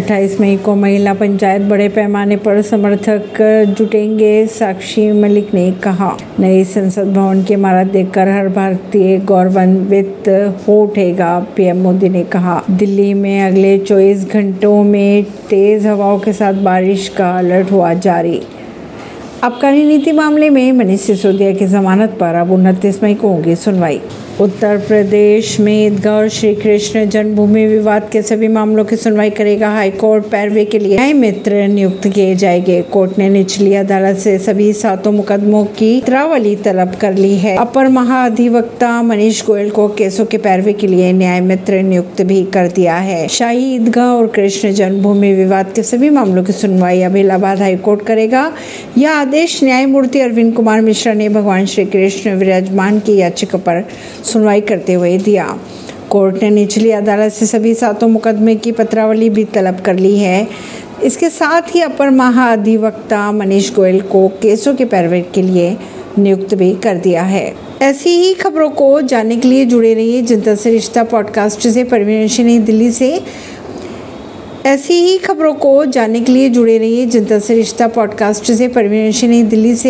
अट्ठाईस मई को महिला पंचायत बड़े पैमाने पर समर्थक जुटेंगे, साक्षी मलिक ने कहा। नई संसद भवन की इमारत देखकर हर भारतीय गौरवान्वित हो उठेगा, पीएम मोदी ने कहा। दिल्ली में अगले 24 घंटों में तेज हवाओं के साथ बारिश का अलर्ट हुआ जारी। आबकारी नीति मामले में मनीष सिसोदिया की जमानत पर अब उनतीस मई को होगी सुनवाई। उत्तर प्रदेश में ईदगाह और श्री कृष्ण जन्मभूमि विवाद के सभी मामलों की सुनवाई करेगा हाईकोर्ट। पैरवे के लिए न्याय मित्र नियुक्त किए जाएँगे। कोर्ट ने निचली अदालत से सभी सातों मुकदमों की त्रावली तलब कर ली है। अपर महाधिवक्ता मनीष गोयल को केसों के पैरवे के लिए न्याय मित्र नियुक्त भी कर दिया है। शाही ईदगाह और कृष्ण जन्मभूमि विवाद के सभी मामलों की सुनवाई अब इलाहाबाद हाईकोर्ट करेगा। यह आदेश न्यायमूर्ति अरविंद कुमार मिश्रा ने भगवान श्री कृष्ण विराजमान की याचिका पर सुनवाई करते हुए दिया। कोर्ट ने निचली अदालत से सभी सातों मुकदमे की पत्रावली भी तलब कर ली है। इसके साथ ही अपर महाधिवक्ता मनीष गोयल को केसों के पैरवे के लिए नियुक्त भी कर दिया है। ऐसी ही खबरों को जानने के लिए जुड़े रहिए जनता से रिश्ता पॉडकास्ट से। परवीन नई दिल्ली से। ऐसी ही खबरों को जानने के लिए जुड़े रहिए जनता से रिश्ता पॉडकास्ट से। परवीन नई दिल्ली से।